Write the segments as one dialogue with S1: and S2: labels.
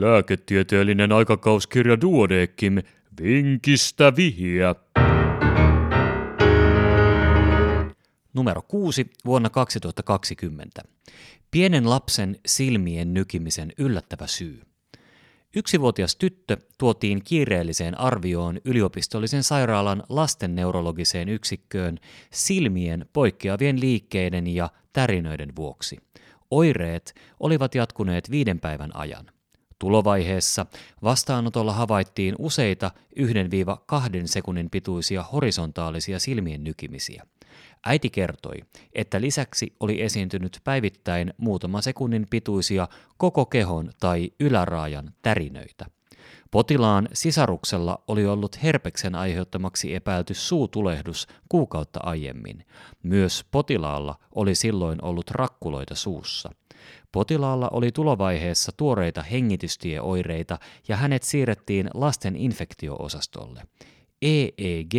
S1: Lääketieteellinen aikakauskirja Duodekim, vinkistä vihiä.
S2: Numero 6 vuonna 2020. Pienen lapsen silmien nykimisen yllättävä syy. Yksivuotias tyttö tuotiin kiireelliseen arvioon yliopistollisen sairaalan lastenneurologiseen yksikköön silmien poikkeavien liikkeiden ja tärinöiden vuoksi. Oireet olivat jatkuneet viiden päivän ajan. Tulovaiheessa vastaanotolla havaittiin useita 1-2 sekunnin pituisia horisontaalisia silmien nykimisiä. Äiti kertoi, että lisäksi oli esiintynyt päivittäin muutama sekunnin pituisia koko kehon tai yläraajan tärinöitä. Potilaan sisaruksella oli ollut herpeksen aiheuttamaksi epäilty suutulehdus kuukautta aiemmin. Myös potilaalla oli silloin ollut rakkuloita suussa. Potilaalla oli tulovaiheessa tuoreita hengitystieoireita ja hänet siirrettiin lasten infektioosastolle. EEG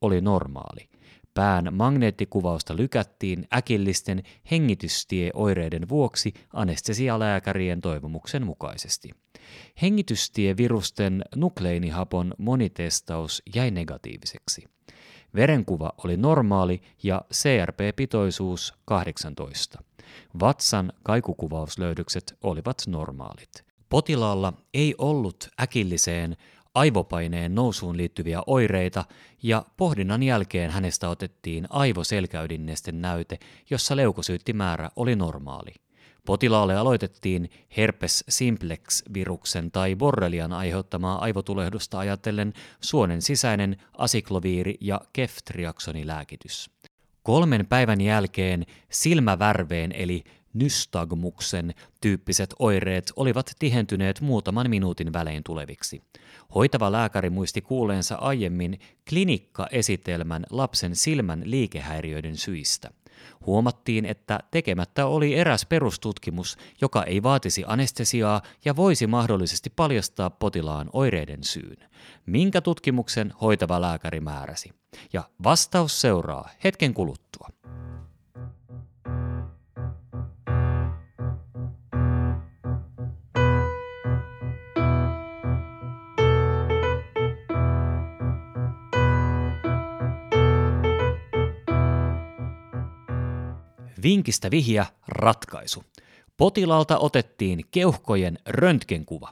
S2: oli normaali. Pään magneettikuvausta lykättiin äkillisten hengitystieoireiden vuoksi anestesialääkärien toivomuksen mukaisesti. Hengitystievirusten nukleinihapon monitestaus jäi negatiiviseksi. Verenkuva oli normaali ja CRP-pitoisuus 18. Vatsan kaikukuvauslöydökset olivat normaalit. Potilaalla ei ollut äkilliseen aivopaineen nousuun liittyviä oireita ja pohdinnan jälkeen hänestä otettiin aivoselkäydinnesten näyte, jossa leukosyyttimäärä oli normaali. Potilaalle aloitettiin herpes simplex-viruksen tai borrelian aiheuttamaa aivotulehdusta ajatellen suonen sisäinen asikloviiri- ja keftriaksonilääkitys. Kolmen päivän jälkeen silmävärveen eli nystagmuksen tyyppiset oireet olivat tihentyneet muutaman minuutin välein tuleviksi. Hoitava lääkäri muisti kuuleensa aiemmin klinikkaesitelmän lapsen silmän liikehäiriöiden syistä. Huomattiin, että tekemättä oli eräs perustutkimus, joka ei vaatisi anestesiaa ja voisi mahdollisesti paljastaa potilaan oireiden syyn. Minkä tutkimuksen hoitava lääkäri määräsi? Ja vastaus seuraa hetken kuluttua. Vinkistä vihja ratkaisu. Potilaalta otettiin keuhkojen röntgenkuva.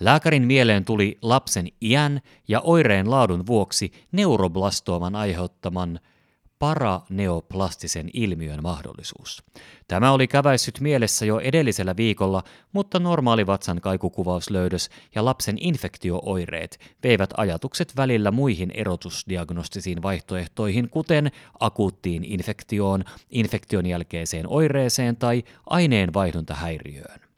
S2: Lääkärin mieleen tuli lapsen iän ja oireen laadun vuoksi neuroblastooman aiheuttaman paraneoplastisen ilmiön mahdollisuus. Tämä oli käväissyt mielessä jo edellisellä viikolla, mutta normaali vatsan kaikukuvauslöydös ja lapsen infektiooireet veivät ajatukset välillä muihin erotusdiagnostisiin vaihtoehtoihin, kuten akuuttiin infektioon, infektion jälkeiseen oireeseen tai aineenvaihduntahäiriöön.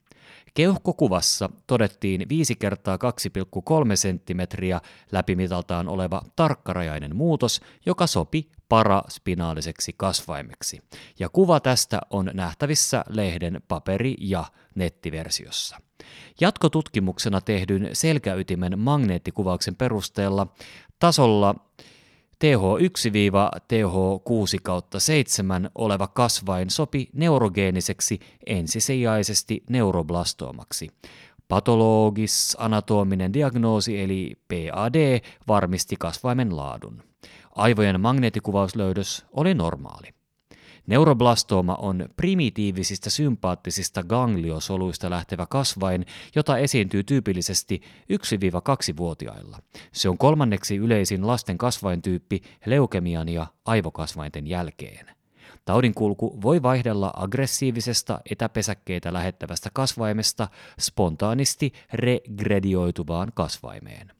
S2: Keuhkokuvassa todettiin 5 kertaa 2,3 senttimetriä läpimitaltaan oleva tarkkarajainen muutos, joka sopi paraspinaaliseksi kasvaimeksi. Ja kuva tästä on nähtävissä lehden paperi- ja nettiversiossa. Jatkotutkimuksena tehdyn selkäytimen magneettikuvauksen perusteella tasolla TH1-TH6 kautta 7 oleva kasvain sopi neurogeeniseksi ensisijaisesti neuroblastoomaksi. Patologis-anatominen diagnoosi eli PAD varmisti kasvaimen laadun. Aivojen magneettikuvauslöydös oli normaali. Neuroblastooma on primitiivisistä sympaattisista gangliosoluista lähtevä kasvain, jota esiintyy tyypillisesti 1-2-vuotiailla. Se on kolmanneksi yleisin lasten kasvaintyyppi leukemian ja aivokasvainten jälkeen. Taudin kulku voi vaihdella aggressiivisesta etäpesäkkeitä lähettävästä kasvaimesta spontaanisti regredioituvaan kasvaimeen.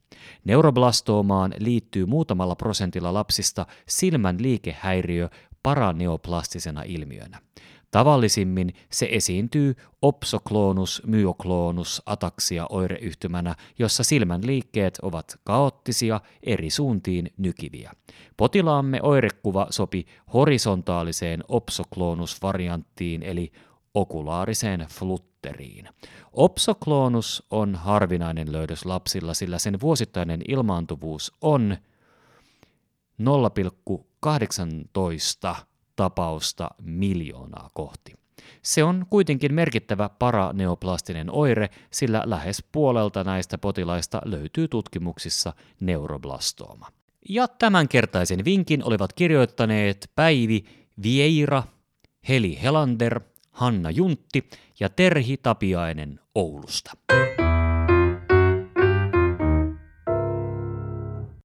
S2: Neuroblastoomaan liittyy muutamalla prosentilla lapsista silmän liikehäiriö paraneoplastisena ilmiönä. Tavallisimmin se esiintyy opsoklonus myoklonus ataksia oireyhtymänä, jossa silmän liikkeet ovat kaoottisia, eri suuntiin nykiviä. Potilaamme oirekuva sopi horisontaaliseen opsoklonus-varianttiin eli okulaariseen flutteriin. Opsoklonus on harvinainen löydös lapsilla, sillä sen vuosittainen ilmaantuvuus on 0,18 tapausta miljoonaa kohti. Se on kuitenkin merkittävä paraneoplastinen oire, sillä lähes puolelta näistä potilaista löytyy tutkimuksissa neuroblastooma. Ja tämänkertaisen vinkin olivat kirjoittaneet Päivi Vieira, Heli Helander, Hanna Juntti ja Terhi Tapiainen Oulusta.